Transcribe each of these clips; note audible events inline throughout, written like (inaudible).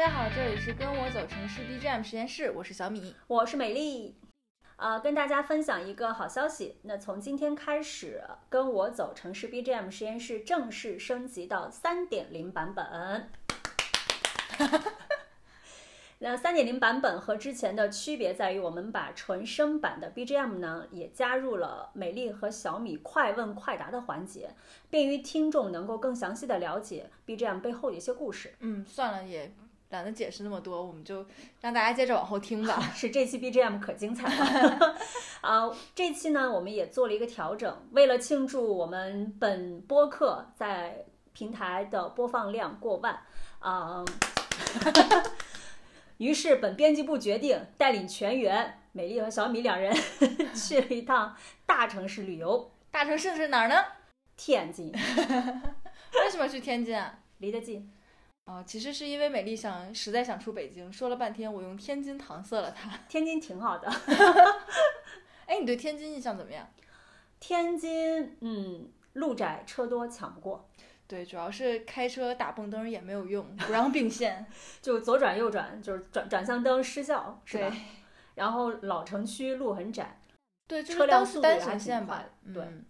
家好，这里是跟我走城市 BGM 实验室，我是小米。我是美丽，呃，跟大家分享一个好消息。那从今天开始，跟我走城市 BGM 实验室正式升级到三点零版本。(laughs) 那三点零版本和之前的区别在于，我们把纯声版的 BGM 呢也加入了美丽和小米快问快答的环节，便于听众能够更详细的了解 BGM 背后的一些故事。嗯，算了，也懒得解释那么多，我们就让大家接着往后听吧。(laughs) 是这期 BGM 可精彩了啊！这期呢，我们也做了一个调整，为了庆祝我们本播客在平台的播放量过万啊，(laughs) 于是本编辑部决定带领全员美丽和小米两人 (laughs) 去了一趟大城市旅游，大城市是哪儿呢？天津为什么去天津啊？离得近。哦，其实是因为美丽想实在想出北京，说了半天我用天津搪塞了她。(laughs) 天津挺好的，哎，你对天津印象怎么样？(laughs) 天津嗯，路窄车多，抢不过。对，主要是开车打蹦灯也没有用，不让并线。(laughs) 就左转右转，就是转转向灯失效，是吧对？然后老城区路很窄，对，就是车辆单单速度也还挺行线吧快。对嗯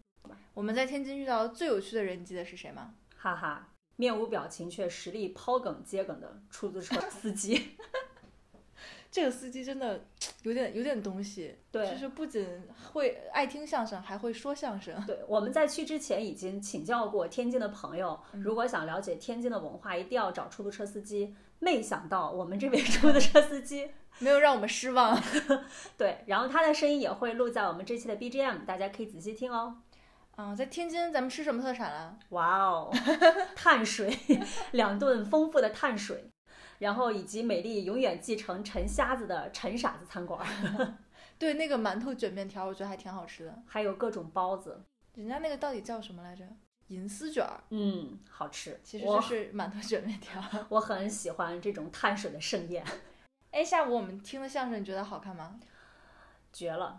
我们在天津遇到最有趣的人，你记得是谁吗？哈哈，面无表情却实力抛梗接梗的出租车司机。(laughs) 这个司机真的有点有点东西，对就是不仅会爱听相声，还会说相声。对，我们在去之前已经请教过天津的朋友，嗯如果想了解天津的文化，一定要找出租车司机。没想到我们这位出租车司机，没有让我们失望。(laughs) 对，然后他的声音也会录在我们这期的 BGM，大家可以仔细听哦。嗯，在天津咱们吃什么特产了？哇哦，(laughs) 碳水，(laughs) 两顿丰富的碳水，然后以及美丽永远继承陈瞎子的陈傻子餐馆，(laughs) 对，那个馒头卷面条，我觉得还挺好吃的。还有各种包子，人家那个到底叫什么来着？银丝卷儿，嗯，好吃。其实就是馒头卷面条。我很喜欢这种碳水的盛宴，哎，下午我们听的相声，你觉得好看吗？绝了。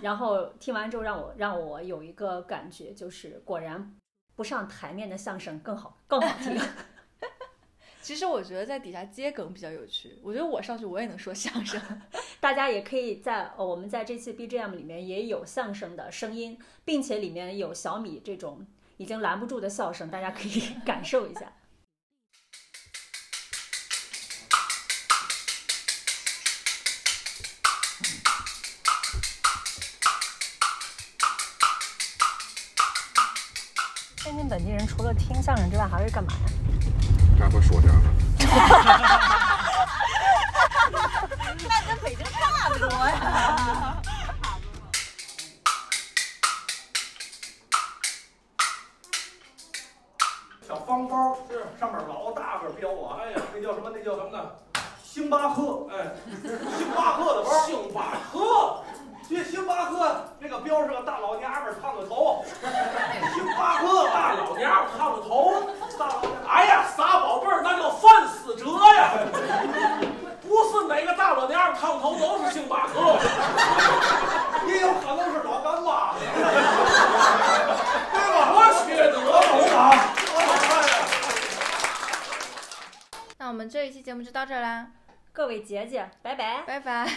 然后听完之后，让我让我有一个感觉，就是果然不上台面的相声更好更好听。(laughs) 其实我觉得在底下接梗比较有趣。我觉得我上去我也能说相声。(laughs) 大家也可以在呃我们在这期 BGM 里面也有相声的声音，并且里面有小米这种已经拦不住的笑声，大家可以 (laughs) 感受一下。天津本地人除了听相声之外，还会干嘛呀？还会说相声。(laughs) 那跟北京差不多呀。小方包是上面老大个标啊！哎呀，那叫什么？那叫什么呢？星巴克，哎，星巴克的包。星巴克，这星巴克那个标是个大老娘们儿烫个头。星巴克大老娘们儿烫个头，大老娘。哎呀，仨宝贝儿，那叫范思哲呀！不是哪个大老娘都是星巴克，也有可能是老干妈，对吧？我缺德，懂吗？那我们这一期节目就到这儿啦，各位姐姐，拜拜。拜拜。